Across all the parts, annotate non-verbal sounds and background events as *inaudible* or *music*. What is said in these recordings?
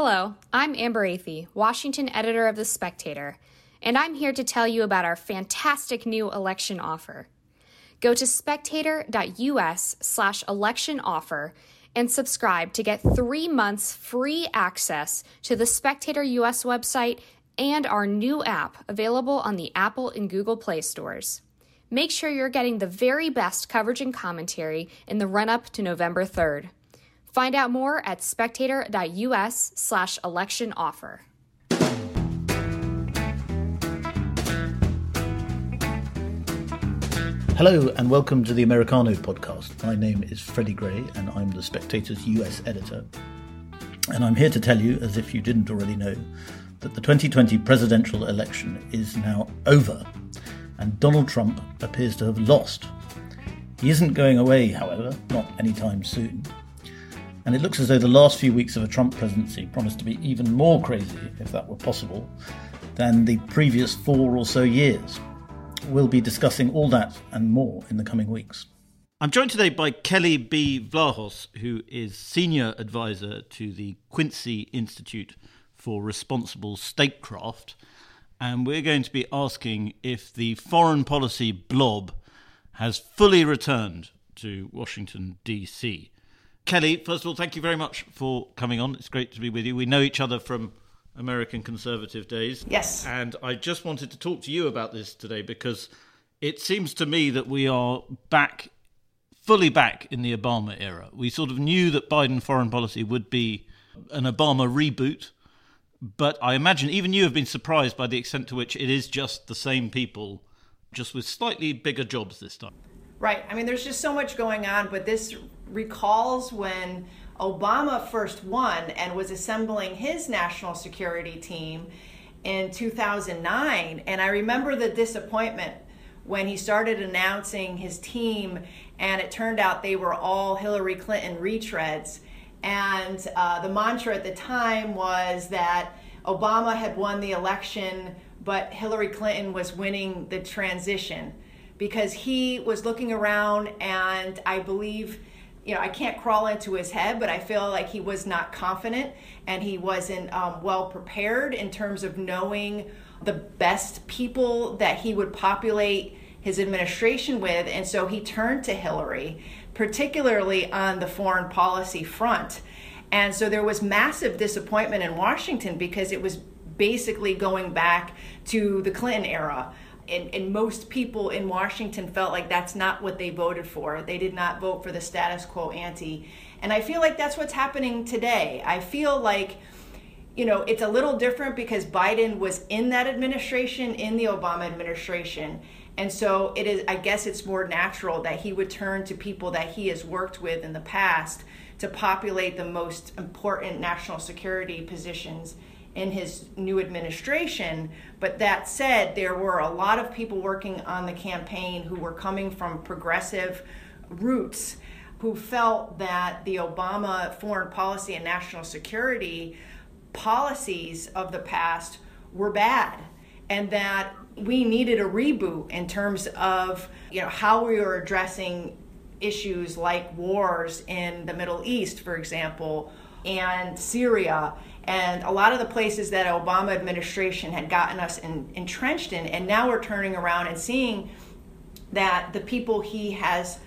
Hello, I'm Amber Athey, Washington editor of The Spectator, and I'm here to tell you about our fantastic new election offer. Go to spectator.us slash election offer and subscribe to get three months free access to the Spectator US website and our new app available on the Apple and Google Play stores. Make sure you're getting the very best coverage and commentary in the run up to November 3rd. Find out more at spectator.us slash election offer. Hello and welcome to the Americano podcast. My name is Freddie Gray and I'm the Spectator's US editor. And I'm here to tell you, as if you didn't already know, that the 2020 presidential election is now over and Donald Trump appears to have lost. He isn't going away, however, not anytime soon. And it looks as though the last few weeks of a Trump presidency promise to be even more crazy, if that were possible, than the previous four or so years. We'll be discussing all that and more in the coming weeks. I'm joined today by Kelley B. Vlahos, who is Senior Advisor to the Quincy Institute for Responsible Statecraft. And we're going to be asking if the foreign policy blob has fully returned to Washington, D.C. Kelly, first of all, thank you very much for coming on. It's great to be with you. We know each other from American conservative days. Yes. And I just wanted to talk to you about this today because it seems to me that we are back, fully back in the Obama era. We sort of knew that Biden foreign policy would be an Obama reboot, but I imagine even you have been surprised by the extent to which it is just the same people, just with slightly bigger jobs this time. Right. I mean, there's just so much going on, but this recalls when Obama first won and was assembling his national security team in 2009. And I remember the disappointment when he started announcing his team, and it turned out they were all Hillary Clinton retreads. And uh, the mantra at the time was that Obama had won the election, but Hillary Clinton was winning the transition because he was looking around and I believe you know, I can't crawl into his head, but I feel like he was not confident and he wasn't um, well prepared in terms of knowing the best people that he would populate his administration with. And so he turned to Hillary, particularly on the foreign policy front. And so there was massive disappointment in Washington because it was basically going back to the Clinton era and, and most people in Washington felt like that's not what they voted for. They did not vote for the status quo ante. And I feel like that's what's happening today. I feel like, you know, it's a little different because Biden was in that administration, in the Obama administration. And so it is, I guess it's more natural that he would turn to people that he has worked with in the past to populate the most important national security positions in his new administration. But that said, there were a lot of people working on the campaign who were coming from progressive roots who felt that the Obama foreign policy and national security policies of the past were bad and that we needed a reboot in terms of you know how we were addressing issues like wars in the Middle East for example and Syria and a lot of the places that Obama administration had gotten us in, entrenched in, and now we're turning around and seeing that the people he has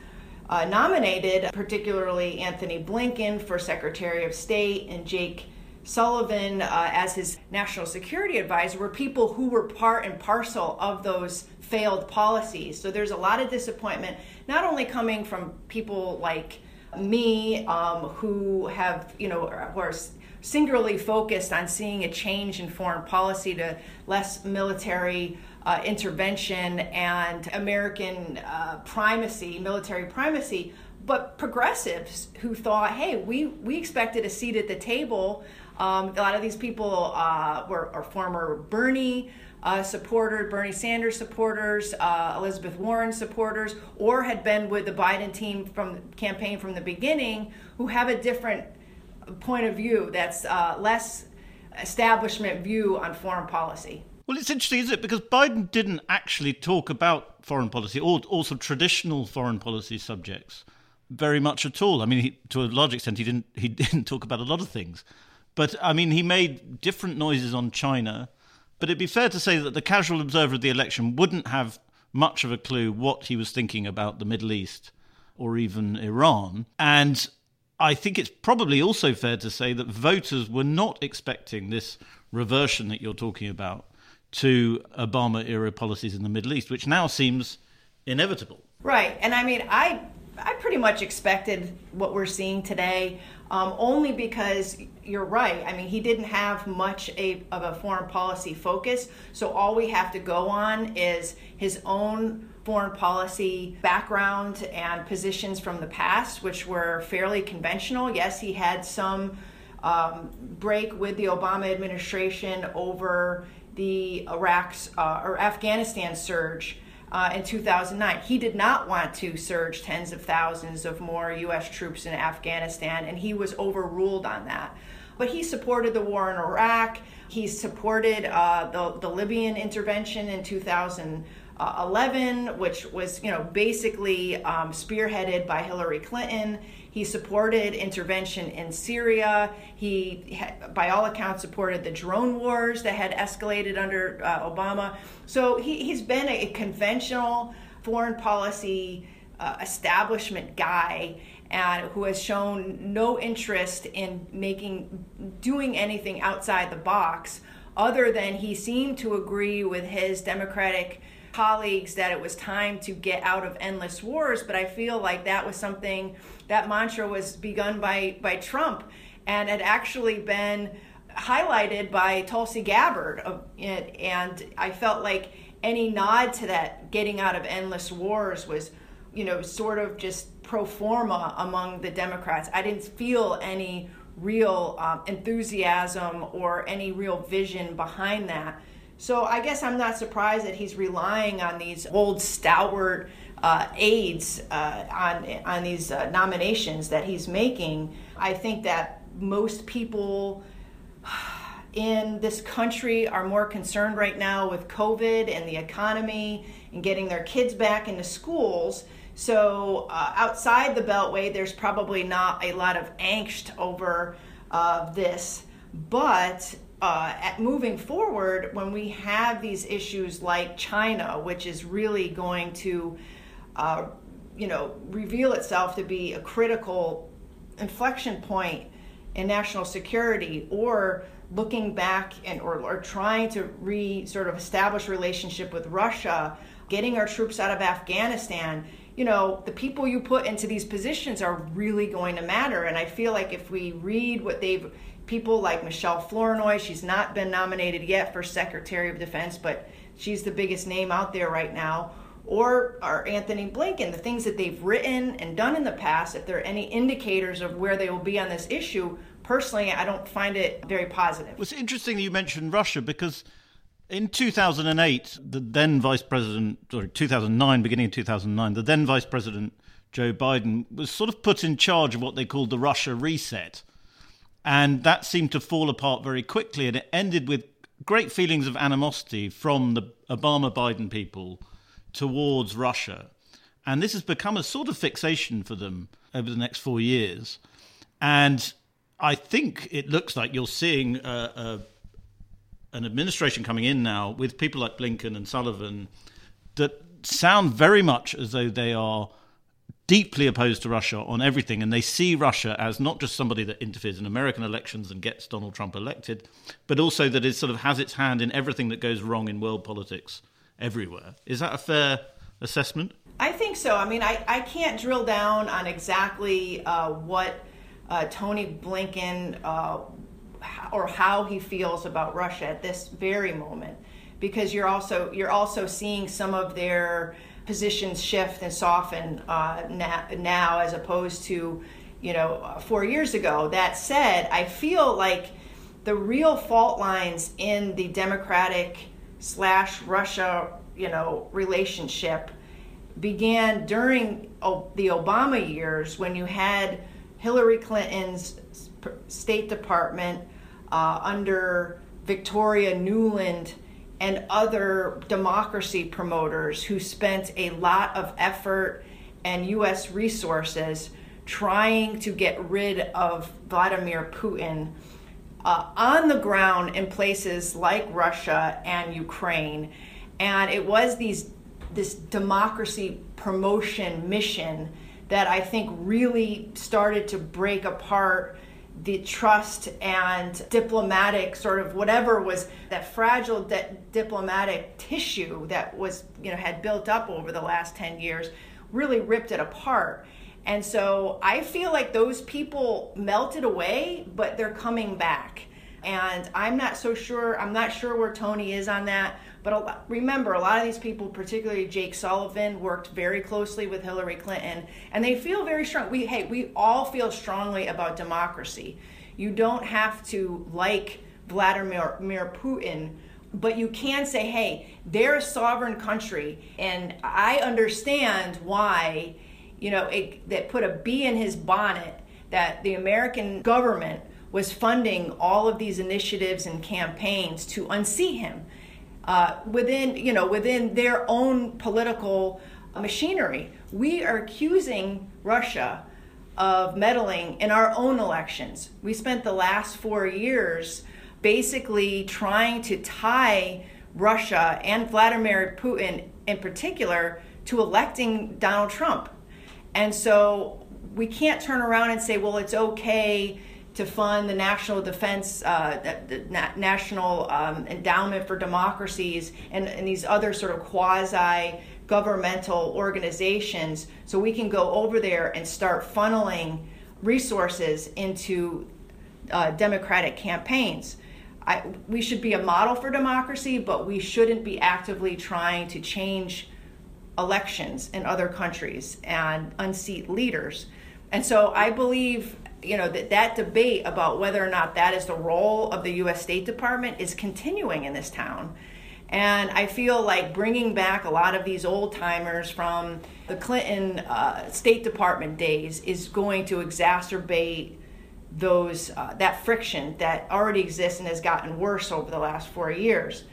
uh, nominated, particularly Antony Blinken for Secretary of State and Jake Sullivan uh, as his national security advisor, were people who were part and parcel of those failed policies. So there's a lot of disappointment, not only coming from people like me um, who have, you know, who are singularly focused on seeing a change in foreign policy to less military uh, intervention and American uh, primacy, military primacy, but progressives who thought, hey, we, we expected a seat at the table. Um, a lot of these people uh, were are former Bernie uh, supporters, Bernie Sanders supporters, uh, Elizabeth Warren supporters, or had been with the Biden team from campaign from the beginning, who have a different point of view that's uh, less establishment view on foreign policy. Well, it's interesting, isn't it? Because Biden didn't actually talk about foreign policy or also traditional foreign policy subjects very much at all. I mean, he, to a large extent, he didn't he *laughs* didn't talk about a lot of things. But I mean, he made different noises on China. But it'd be fair to say that the casual observer of the election wouldn't have much of a clue what he was thinking about the Middle East or even Iran. And I think it's probably also fair to say that voters were not expecting this reversion that you're talking about to Obama era policies in the Middle East, which now seems inevitable. Right. And I mean, I I pretty much expected what we're seeing today, um, only because you're right. I mean, he didn't have much a, of a foreign policy focus. So all we have to go on is his own foreign policy background and positions from the past, which were fairly conventional. Yes, he had some um, break with the Obama administration over the Iraq's uh, or Afghanistan surge uh, in 2009. He did not want to surge tens of thousands of more U.S. troops in Afghanistan, and he was overruled on that. But he supported the war in Iraq. He supported uh, the, the Libyan intervention in 2011, which was, you know, basically um, spearheaded by Hillary Clinton. He supported intervention in Syria. He, by all accounts, supported the drone wars that had escalated under uh, Obama. So he, he's been a, conventional foreign policy uh, establishment guy and who has shown no interest in making doing anything outside the box other than he seemed to agree with his democratic colleagues that it was time to get out of endless wars but i feel like that was something that mantra was begun by by Trump and had actually been highlighted by Tulsi Gabbard. And I felt like any nod to that getting out of endless wars was, you know, sort of just pro forma among the Democrats. I didn't feel any real um, enthusiasm or any real vision behind that. So I guess I'm not surprised that he's relying on these old stalwart uh, aides uh, on on these uh, nominations that he's making. I think that most people in this country are more concerned right now with COVID and the economy and getting their kids back into schools. So uh, outside the Beltway, there's probably not a lot of angst over uh, this, but uh, at moving forward, when we have these issues like China, which is really going to uh, you know, reveal itself to be a critical inflection point in national security or looking back and or, or trying to re sort of establish relationship with Russia, getting our troops out of Afghanistan, you know, the people you put into these positions are really going to matter. And I feel like if we read what they've people like Michelle Flournoy, she's not been nominated yet for Secretary of Defense, but she's the biggest name out there right now or, or Antony Blinken, the things that they've written and done in the past, if there are any indicators of where they will be on this issue, personally, I don't find it very positive. It's interesting that you mentioned Russia because in 2008, the then Vice President, or 2009, beginning of 2009, the then Vice President Joe Biden was sort of put in charge of what they called the Russia reset. And that seemed to fall apart very quickly, and it ended with great feelings of animosity from the Obama Biden people towards Russia. And this has become a sort of fixation for them over the next four years. And I think it looks like you're seeing a, a, an administration coming in now with people like Blinken and Sullivan that sound very much as though they are deeply opposed to Russia on everything, and they see Russia as not just somebody that interferes in American elections and gets Donald Trump elected, but also that it sort of has its hand in everything that goes wrong in world politics everywhere. Is that a fair assessment? I think so. I mean, I, I can't drill down on exactly uh, what uh, Tony Blinken uh, or how he feels about Russia at this very moment, because you're also you're also seeing some of their positions shift and soften uh, now, as opposed to you know four years ago. That said, I feel like the real fault lines in the Democratic slash Russia, you know, relationship began during the Obama years when you had Hillary Clinton's State Department uh, under Victoria Nuland and other democracy promoters who spent a lot of effort and U.S. resources trying to get rid of Vladimir Putin uh, on the ground in places like Russia and Ukraine. And it was these this democracy promotion mission that I think really started to break apart the trust and diplomatic sort of whatever was that fragile de- diplomatic tissue that was you know had built up over the last 10 years really ripped it apart. And so i feel like those people melted away but they're coming back and i'm not so sure i'm not sure where tony is on that but remember, a lot of these people, particularly Jake Sullivan, worked very closely with Hillary Clinton, and they feel very strong. We hey, we all feel strongly about democracy. You don't have to like Vladimir Putin, but you can say, hey, they're a sovereign country, and I understand why, you know, it, that put a bee in his bonnet that the American government was funding all of these initiatives and campaigns to unseat him uh, within you know within their own political machinery. We are accusing Russia of meddling in our own elections. We spent the last four years basically trying to tie Russia and Vladimir Putin in particular to electing Donald Trump. And so we can't turn around and say, well, it's okay to fund the National Defense, uh, the, the Na- National um, Endowment for Democracies, and, and these other sort of quasi governmental organizations so we can go over there and start funneling resources into uh, democratic campaigns. I, we should be a model for democracy, but we shouldn't be actively trying to change elections in other countries and unseat leaders. And so I believe you know that that debate about whether or not that is the role of the U.S. State Department is continuing in this town. And I feel like bringing back a lot of these old timers from the Clinton uh, State Department days is going to exacerbate those uh, that friction that already exists and has gotten worse over the last four years.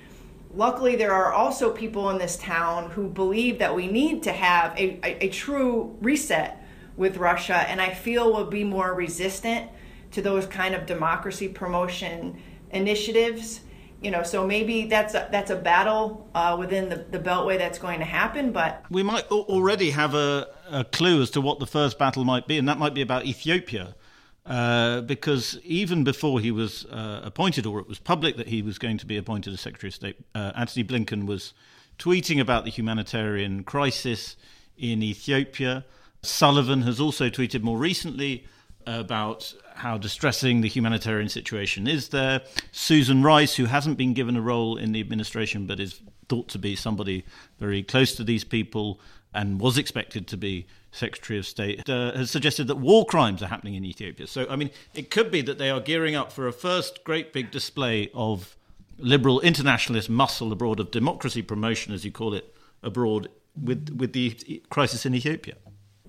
Luckily, there are also people in this town who believe that we need to have a, a, a true reset with Russia, and I feel will be more resistant to those kind of democracy promotion initiatives. You know, so maybe that's a, that's a battle uh, within the, the Beltway that's going to happen. But we might already have a, a clue as to what the first battle might be, and that might be about Ethiopia. Uh, because even before he was uh, appointed, or it was public that he was going to be appointed as Secretary of State, uh, Antony Blinken was tweeting about the humanitarian crisis in Ethiopia. Sullivan has also tweeted more recently about how distressing the humanitarian situation is there. Susan Rice, who hasn't been given a role in the administration but is thought to be somebody very close to these people and was expected to be Secretary of State, uh, has suggested that war crimes are happening in Ethiopia. So, I mean, it could be that they are gearing up for a first great big display of liberal internationalist muscle abroad, of democracy promotion, as you call it, abroad with, with the crisis in Ethiopia.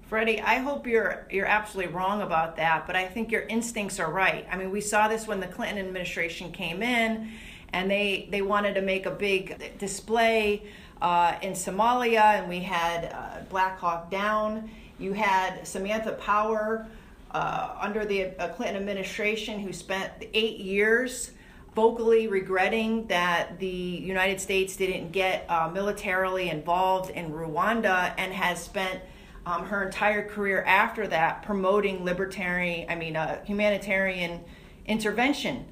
Freddie, I hope you're you're absolutely wrong about that, but I think your instincts are right. I mean, we saw this when the Clinton administration came in, and they they wanted to make a big display uh, in Somalia, and we had uh, Black Hawk Down. You had Samantha Power uh, under the uh, Clinton administration, who spent eight years vocally regretting that the United States didn't get uh, militarily involved in Rwanda, and has spent um, her entire career after that promoting libertarian, I mean, uh, humanitarian intervention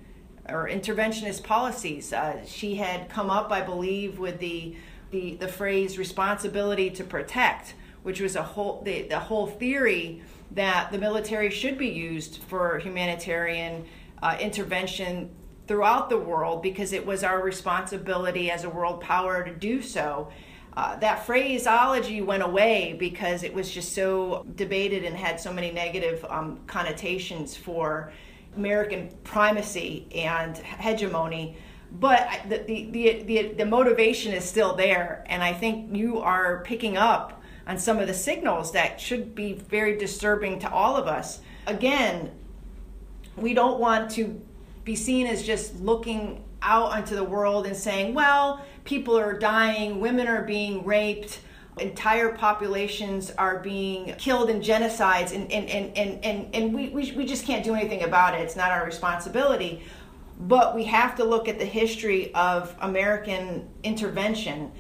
or interventionist policies. Uh, she had come up, I believe, with the, the, the phrase responsibility to protect, which was a whole, the, the whole theory that the military should be used for humanitarian uh, intervention throughout the world because it was our responsibility as a world power to do so uh, that phraseology went away because it was just so debated and had so many negative um, connotations for American primacy and hegemony. But the, the, the, the, the motivation is still there, and I think you are picking up on some of the signals that should be very disturbing to all of us. Again, we don't want to be seen as just looking out onto the world and saying, well, people are dying, women are being raped, entire populations are being killed in genocides, and, and, and, and, and, and we, we, we just can't do anything about it. It's not our responsibility. but we have to look at the history of American intervention.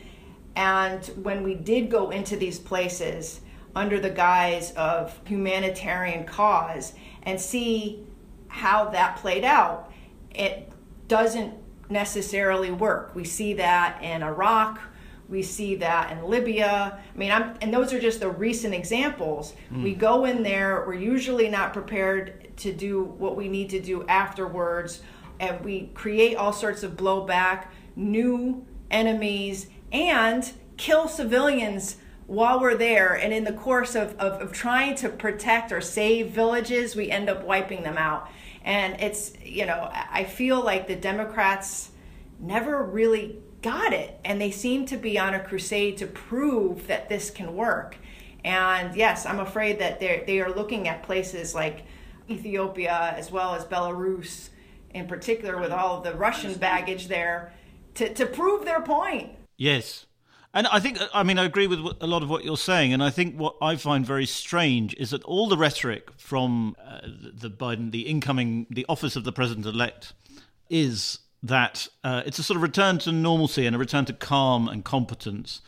And when we did go into these places under the guise of humanitarian cause and see how that played out, it doesn't necessarily work. We see that in Iraq, we see that in Libya. I mean, I'm, and those are just the recent examples. Mm. We go in there, we're usually not prepared to do what we need to do afterwards, and we create all sorts of blowback, new enemies, and kill civilians while we're there. And in the course of, of, of trying to protect or save villages, we end up wiping them out. And it's, you know, I feel like the Democrats never really got it. And they seem to be on a crusade to prove that this can work. And yes, I'm afraid that they they are looking at places like Ethiopia as well as Belarus, in particular, with all the Russian baggage there, to, to prove their point. Yes. And I think, I mean, I agree with a lot of what you're saying. And I think what I find very strange is that all the rhetoric from uh, the Biden, the incoming, the office of the president elect, is that uh, it's a sort of return to normalcy and a return to calm and competence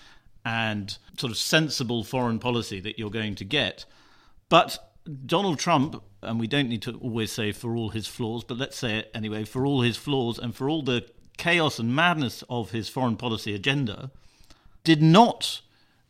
and sort of sensible foreign policy that you're going to get. But Donald Trump, and we don't need to always say for all his flaws, but let's say it anyway, for all his flaws and for all the chaos and madness of his foreign policy agenda, did not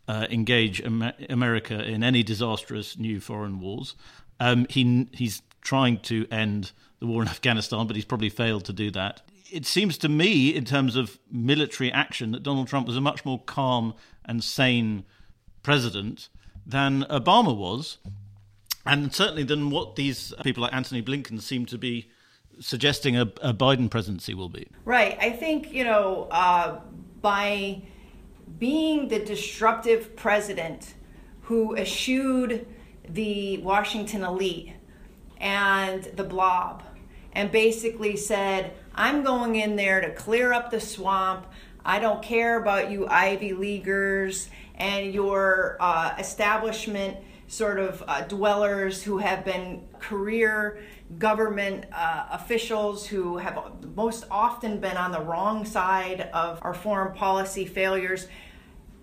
uh, engage Amer- America in any disastrous new foreign wars. Um, he he's trying to end the war in *laughs* Afghanistan, but he's probably failed to do that it seems to me, in terms of military action, that Donald Trump was a much more calm and sane president than Obama was, and certainly than what these people like Antony Blinken seem to be suggesting a, a Biden presidency will be. Right. I think, you know, uh, by being the disruptive president who eschewed the Washington elite and the blob and basically said, I'm going in there to clear up the swamp. I don't care about you Ivy Leaguers and your uh, establishment sort of uh, dwellers who have been career government uh, officials who have most often been on the wrong side of our foreign policy failures.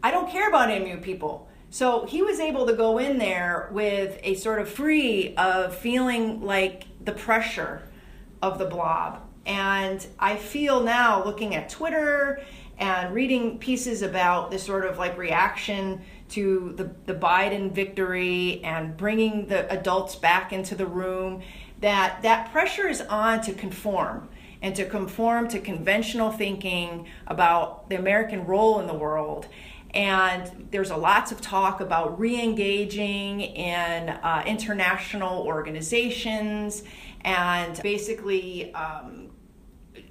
I don't care about any of you people. So he was able to go in there with a sort of free of feeling like the pressure of the blob and I feel now looking at Twitter and reading pieces about this sort of like reaction to the, the Biden victory and bringing the adults back into the room that that pressure is on to conform and to conform to conventional thinking about the American role in the world. And there's a lots of talk about re-engaging in uh, international organizations and basically um,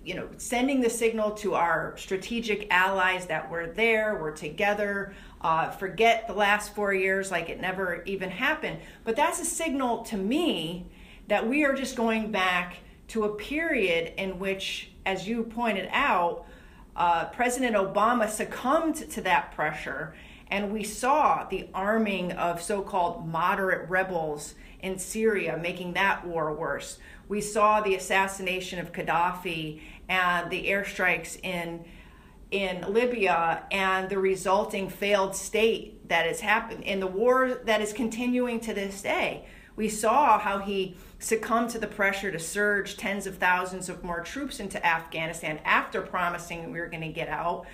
you know, sending the signal to our strategic allies that we're there, we're together. Uh, forget the last four years like it never even happened. But that's a signal to me that we are just going back to a period in which, as you pointed out, uh, President Obama succumbed to that pressure, and we saw the arming of so called moderate rebels in Syria, making that war worse. We saw the assassination of Gaddafi and the airstrikes in in Libya and the resulting failed state that has happened in the war that is continuing to this day. We saw how he succumbed to the pressure to surge tens of thousands of more troops into Afghanistan after promising we were going to get out.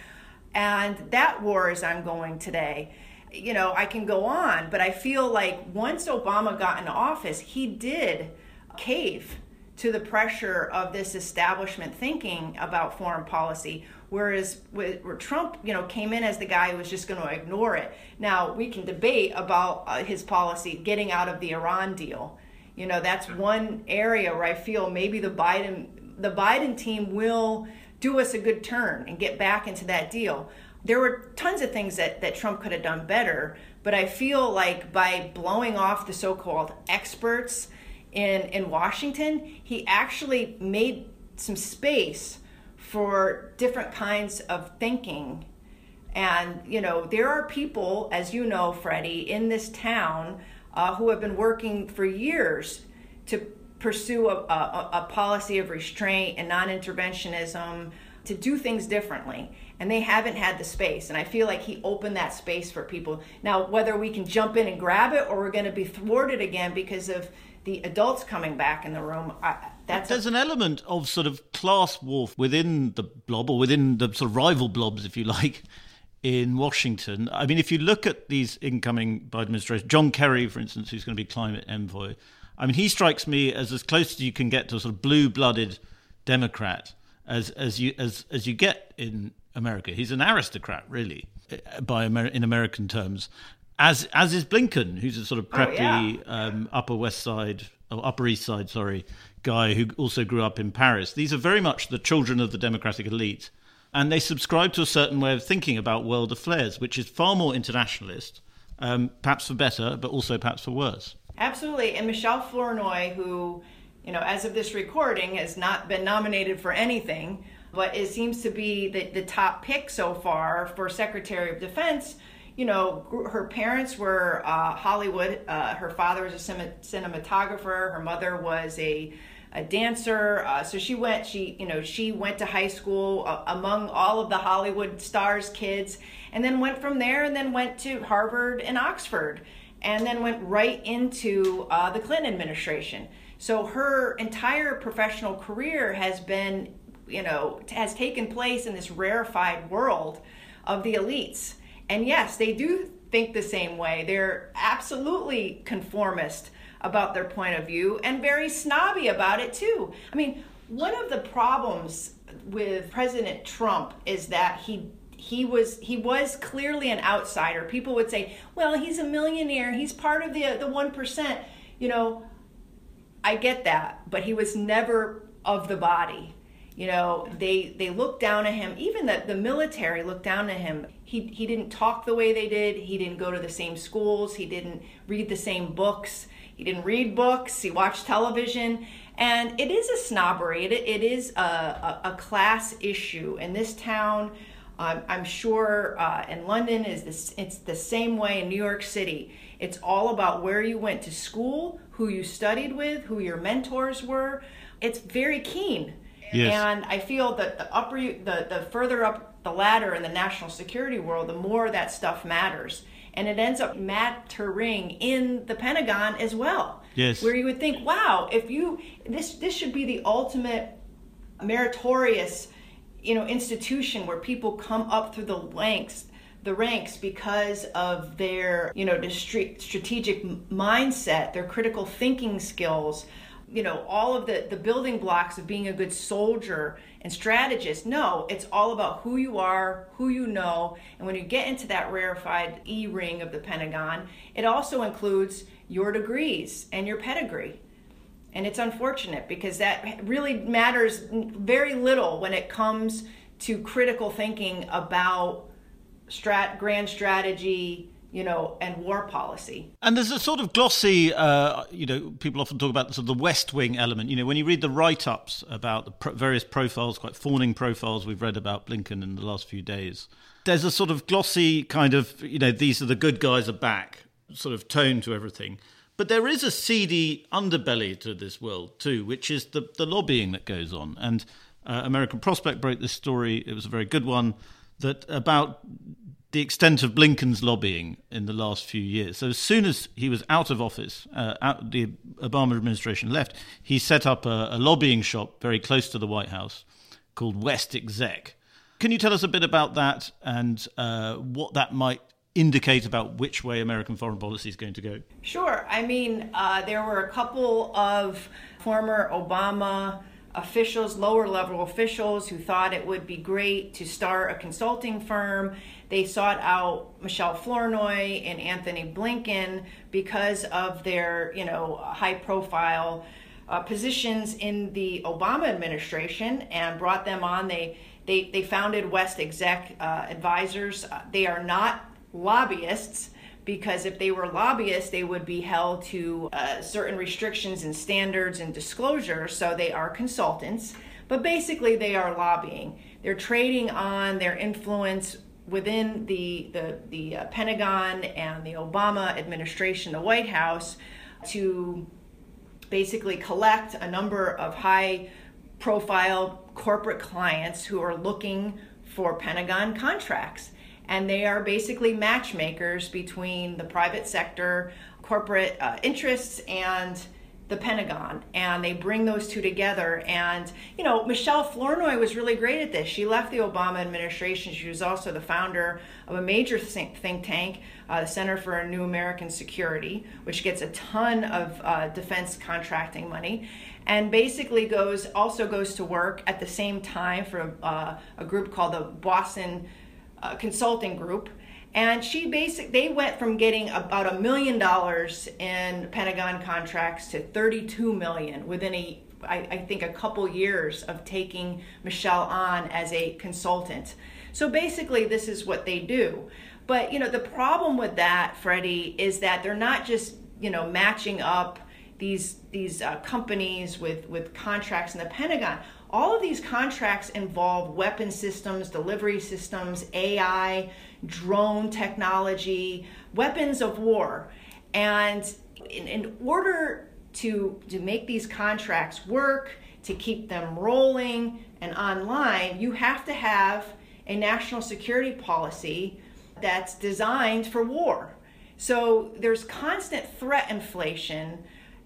And that war is ongoing today. You know, I can go on, but I feel like once Obama got in office, he did cave to the pressure of this establishment thinking about foreign policy whereas with, where Trump you know came in as the guy who was just going to ignore it. Now we can debate about uh, his policy getting out of the Iran deal. You know that's one area where I feel maybe the Biden the Biden team will do us a good turn and get back into that deal. There were tons of things that, that Trump could have done better but I feel like by blowing off the so-called experts in in Washington, he actually made some space for different kinds of thinking. And you know, there are people, as you know, Freddie, in this town uh, who have been working for years to pursue a, a, a policy of restraint and non interventionism, to do things differently. And they haven't had the space. And I feel like he opened that space for people. Now, whether we can jump in and grab it or we're going to be thwarted again because of the adults coming back in the room, I, that's There's a- an element of sort of class warfare within the blob or within the sort of rival blobs, if you like, in Washington. I mean, if you look at these incoming Biden administration, John Kerry, for instance, who's going to be climate envoy, I mean, he strikes me as as close as you can get to a sort of blue-blooded Democrat as as you as as you get in America. He's an aristocrat, really, uh, by Amer- in American terms. As as is Blinken, who's a sort of preppy yeah. um, Upper West Side, or Upper East Side, sorry, guy who also grew up in Paris. These are very much the children of the democratic elite, and they subscribe to a certain way of thinking about world affairs, which is far more internationalist, um, perhaps for better, but also perhaps for worse. Absolutely. And Michelle Flournoy, who, you know, as of this recording, has not been nominated for anything, but it seems to be the, the top pick so far for Secretary of Defense. You know, her parents were uh, Hollywood. Uh, her father was a cin- cinematographer. Her mother was a a dancer. Uh, so she went. She you know she went to high school uh, among all of the Hollywood stars' kids, and then went from there, and then went to Harvard and Oxford and then went right into uh, the Clinton administration. So her entire professional career has been, you know, has taken place in this rarefied world of the elites. And yes, they do think the same way. They're absolutely conformist about their point of view and very snobby about it too. I mean, one of the problems with President Trump is that he he was he was clearly an outsider. People would say, "Well, he's a millionaire. He's part of the the 1%." You know, I get that, but he was never of the body. You know, they they looked down at him. Even the, the military looked down at him. He he didn't talk the way they did. He didn't go to the same schools. He didn't read the same books. He didn't read books. He watched television. And it is a snobbery. It, it is a, a, a class issue in this town. Um, I'm sure uh, in London is this. It's the same way in New York City. It's all about where you went to school, who you studied with, who your mentors were. It's very keen. Yes. And I feel that the upper, the the further up the ladder in the national security world, the more that stuff matters, and it ends up mattering in the Pentagon as well. Yes. Where you would think, wow, if you this this should be the ultimate meritorious you know institution where people come up through the ranks the ranks because of their you know strategic mindset their critical thinking skills you know all of the the building blocks of being a good soldier and strategist. No it's all about who you are who you know and when you get into that rarefied e ring of the pentagon it also includes your degrees and your pedigree. And it's unfortunate because that really matters very little when it comes to critical thinking about strat grand strategy you know and war policy And there's a sort of glossy, uh, you know, people often talk about the sort of the West Wing element. You know, when you read the write-ups about the pro- various profiles, quite fawning profiles we've read about Blinken in the last few days, there's a sort of glossy kind of, you know, these are the good guys are back sort of tone to everything. But there is a seedy underbelly to this world too, which is the the lobbying that goes on. And uh, American Prospect broke this story. It was a very good one that about the extent of Blinken's lobbying in the last few years. So as soon as he was out of office, uh, out, the Obama administration left, he set up a, a lobbying shop very close to the White House called West Exec. Can you tell us a bit about that and uh, what that might indicate about which way American foreign policy is going to go? Sure. I mean, uh, there were a couple of former Obama officials, lower level officials, who thought it would be great to start a consulting firm. They sought out Michelle Flournoy and Antony Blinken because of their, you know, high profile uh, positions in the Obama administration and brought them on. They they, they founded West Exec uh, Advisors. Uh, they are not lobbyists because if they were lobbyists, they would be held to uh, certain restrictions and standards and disclosure. So they are consultants, but basically they are lobbying. They're trading on their influence within the the, the uh, Pentagon and the Obama administration, the White House, to basically collect a number of high profile corporate clients who are looking for Pentagon contracts. And they are basically matchmakers between the private sector, corporate uh, interests, and the Pentagon, and they bring those two together. And, you know, Michelle Flournoy was really great at this. She left the Obama administration. She was also the founder of a major think tank, uh, the Center for New American Security, which gets a ton of uh, defense contracting money. And basically goes also goes to work at the same time for uh, a group called the Boston uh, Consulting Group, and she basic they went from getting about a million dollars in Pentagon contracts to 32 million within a I, I think a couple years of taking Michelle on as a consultant. So basically this is what they do. But you know the problem with that, Freddie, is that they're not just you know matching up these these uh, companies with with contracts in the Pentagon. All of these contracts involve weapon systems, delivery systems, AI, drone technology, weapons of war. And in, in order to, to make these contracts work, to keep them rolling and online, you have to have a national security policy that's designed for war. So there's constant threat inflation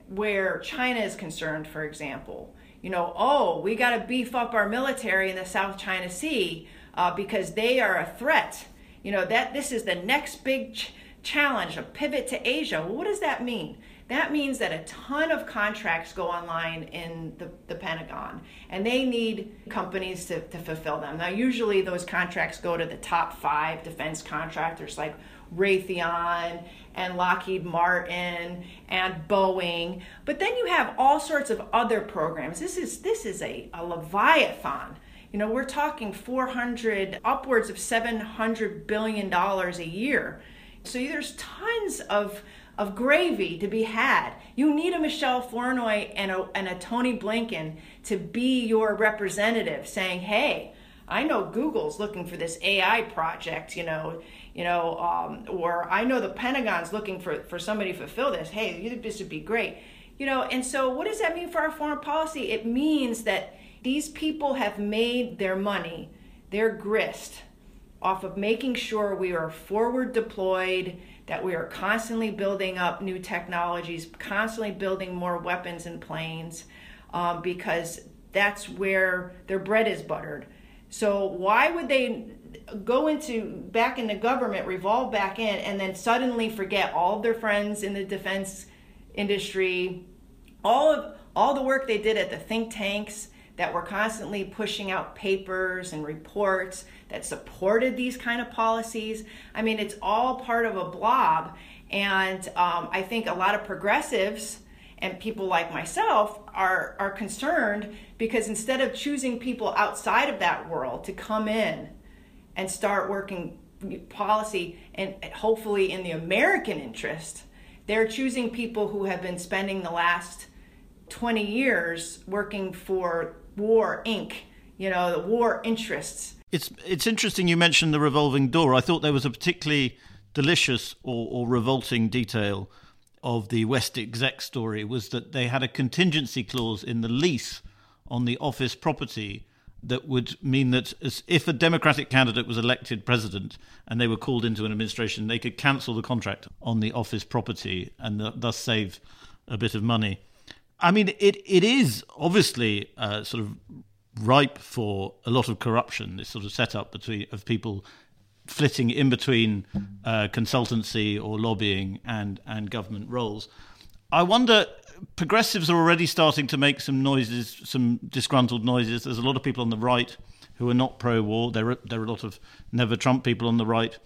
where China is concerned, for example. You know, oh, we got to beef up our military in the South China Sea uh, because they are a threat. You know that this is the next big ch- challenge a pivot to asia. Well, what does that mean? That means that a ton of contracts go online in the, the pentagon and they need companies to, to fulfill them. Now usually those contracts go to the top five defense contractors like raytheon and lockheed martin and boeing but then you have all sorts of other programs this is this is a, a leviathan you know, we're talking 400, upwards of 700 billion dollars a year. So there's tons of of gravy to be had. You need a Michelle Flournoy and a, and a Tony Blinken to be your representative, saying, "Hey, I know Google's looking for this AI project, you know, you know, um, or I know the Pentagon's looking for for somebody to fulfill this. Hey, this would be great, you know?" And so, what does that mean for our foreign policy? It means that these people have made their money, their grist, off of making sure we are forward deployed, that we are constantly building up new technologies, constantly building more weapons and planes, um, because that's where their bread is buttered. So why would they go into back into government, revolve back in, and then suddenly forget all of their friends in the defense industry, all of all the work they did at the think tanks, that were constantly pushing out papers and reports that supported these kind of policies. I mean, it's all part of a blob. And um, I think a lot of progressives and people like myself are, are concerned because instead of choosing people outside of that world to come in and start working policy and hopefully in the American interest, they're choosing people who have been spending the last 20 years working for War Inc., you know, the war interests. It's it's interesting you mentioned the revolving door. I thought there was a particularly delicious or, or revolting detail of the West exec story was that they had a contingency clause in the lease on the office property that would mean that if a Democratic candidate was elected president and they were called into an administration, they could cancel the contract on the office property and thus save a bit of money. I mean, it it is obviously uh, sort of ripe for a lot of corruption. This sort of setup between of people flitting in between uh, consultancy or lobbying and and government roles. I wonder. Progressives are already starting to make some noises, some disgruntled noises. There's a lot of people on the right who are not pro-war. There are there are a lot of never Trump people on the right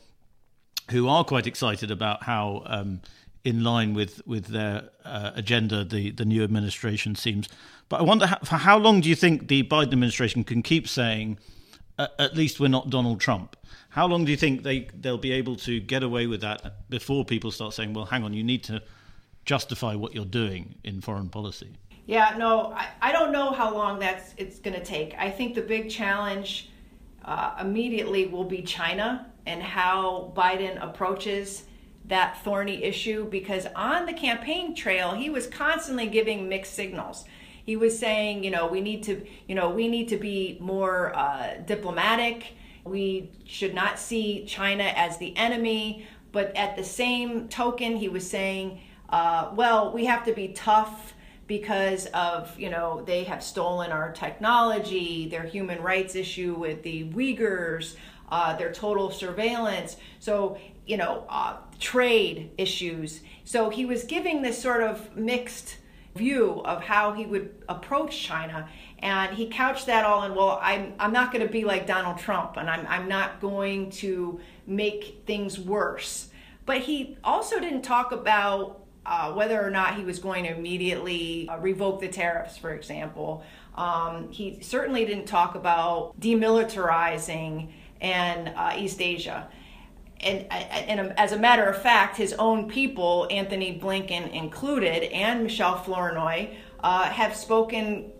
who are quite excited about how um, in line with with their uh, agenda. The the new administration seems, but I wonder how, for how long do you think the Biden administration can keep saying, at least we're not Donald Trump? How long do you think they they'll be able to get away with that before people start saying, well, hang on, you need to justify what you're doing in foreign policy? Yeah, no, I, I don't know how long that's it's going to take. I think the big challenge uh, immediately will be China and how Biden approaches that thorny issue because on the campaign trail, he was constantly giving mixed signals. He was saying, you know, we need to, you know, we need to be more uh, diplomatic. We should not see China as the enemy. But at the same token, he was saying, uh, well, we have to be tough because of you know they have stolen our technology their human rights issue with the uyghurs uh, their total surveillance. So you know uh, trade issues. So he was giving this sort of mixed view of how he would approach china and he couched that all in well i'm, I'm not going to be like donald trump and I'm, I'm not going to make things worse. But he also didn't talk about uh, whether or not he was going to immediately uh, revoke the tariffs, for example. Um, he certainly didn't talk about demilitarizing in uh, East Asia. And, uh, and, as a matter of fact, his own people, Antony Blinken included, and Michelle Flournoy, uh, have spoken,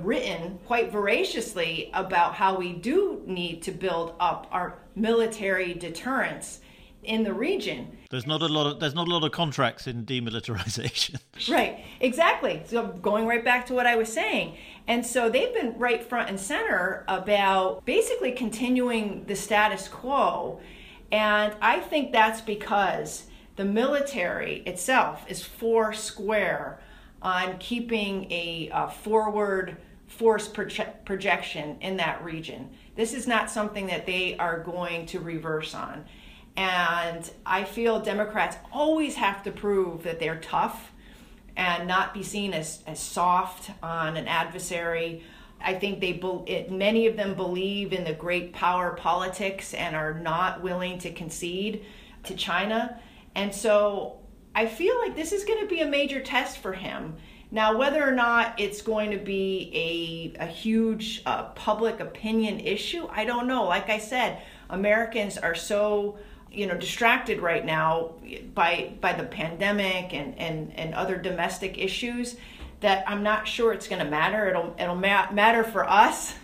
written quite voraciously about how we do need to build up our military deterrence in the region. There's not a lot of there's not a lot of contracts in demilitarization. *laughs* right, exactly. So going right back to what I was saying, and so they've been right front and center about basically continuing the status quo, and I think that's because the military itself is four square on keeping a, a forward force proje- projection in that region. This is not something that they are going to reverse on. And I feel Democrats always have to prove that they're tough and not be seen as, as soft on an adversary. I think they it, many of them believe in the great power politics and are not willing to concede to China. And so I feel like this is going to be a major test for him. Now, whether or not it's going to be a, a huge uh, public opinion issue, I don't know. Like I said, Americans are so you know distracted right now by by the pandemic and and and other domestic issues that I'm not sure it's going to matter. It'll it'll ma- matter for us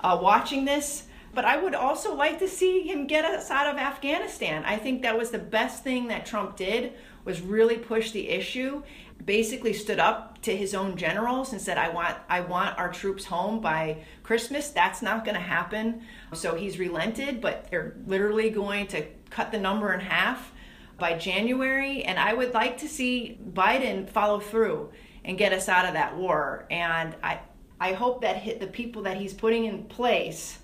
uh, watching this. But I would also like to see him get us out of Afghanistan. I think that was the best thing that Trump did was really push the issue. Basically stood up to his own generals and said, "I want I want our troops home by Christmas." That's not going to happen. So he's relented, but they're literally going to cut the number in half by January. And I would like to see Biden follow through and get us out of that war. And I, I hope that the people that he's putting in place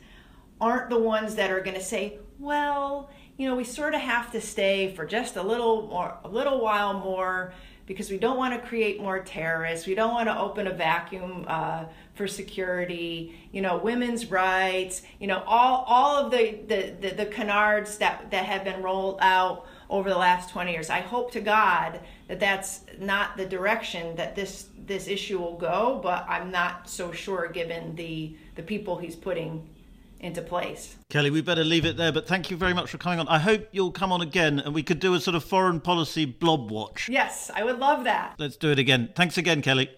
aren't the ones that are going to say, well, you know, we sort of have to stay for just a little more, a little while more because we don't want to create more terrorists. We don't want to open a vacuum uh, for security. You know, women's rights. You know, all all of the the the, the canards that that have been rolled out over the last 20 years. I hope to God that that's not the direction that this this issue will go, but I'm not so sure given the the people he's putting into place. Kelley, we better leave it there, but thank you very much for coming on. I hope you'll come on again and we could do a sort of foreign policy blob watch. Yes, I would love that. Let's do it again. Thanks again, Kelley.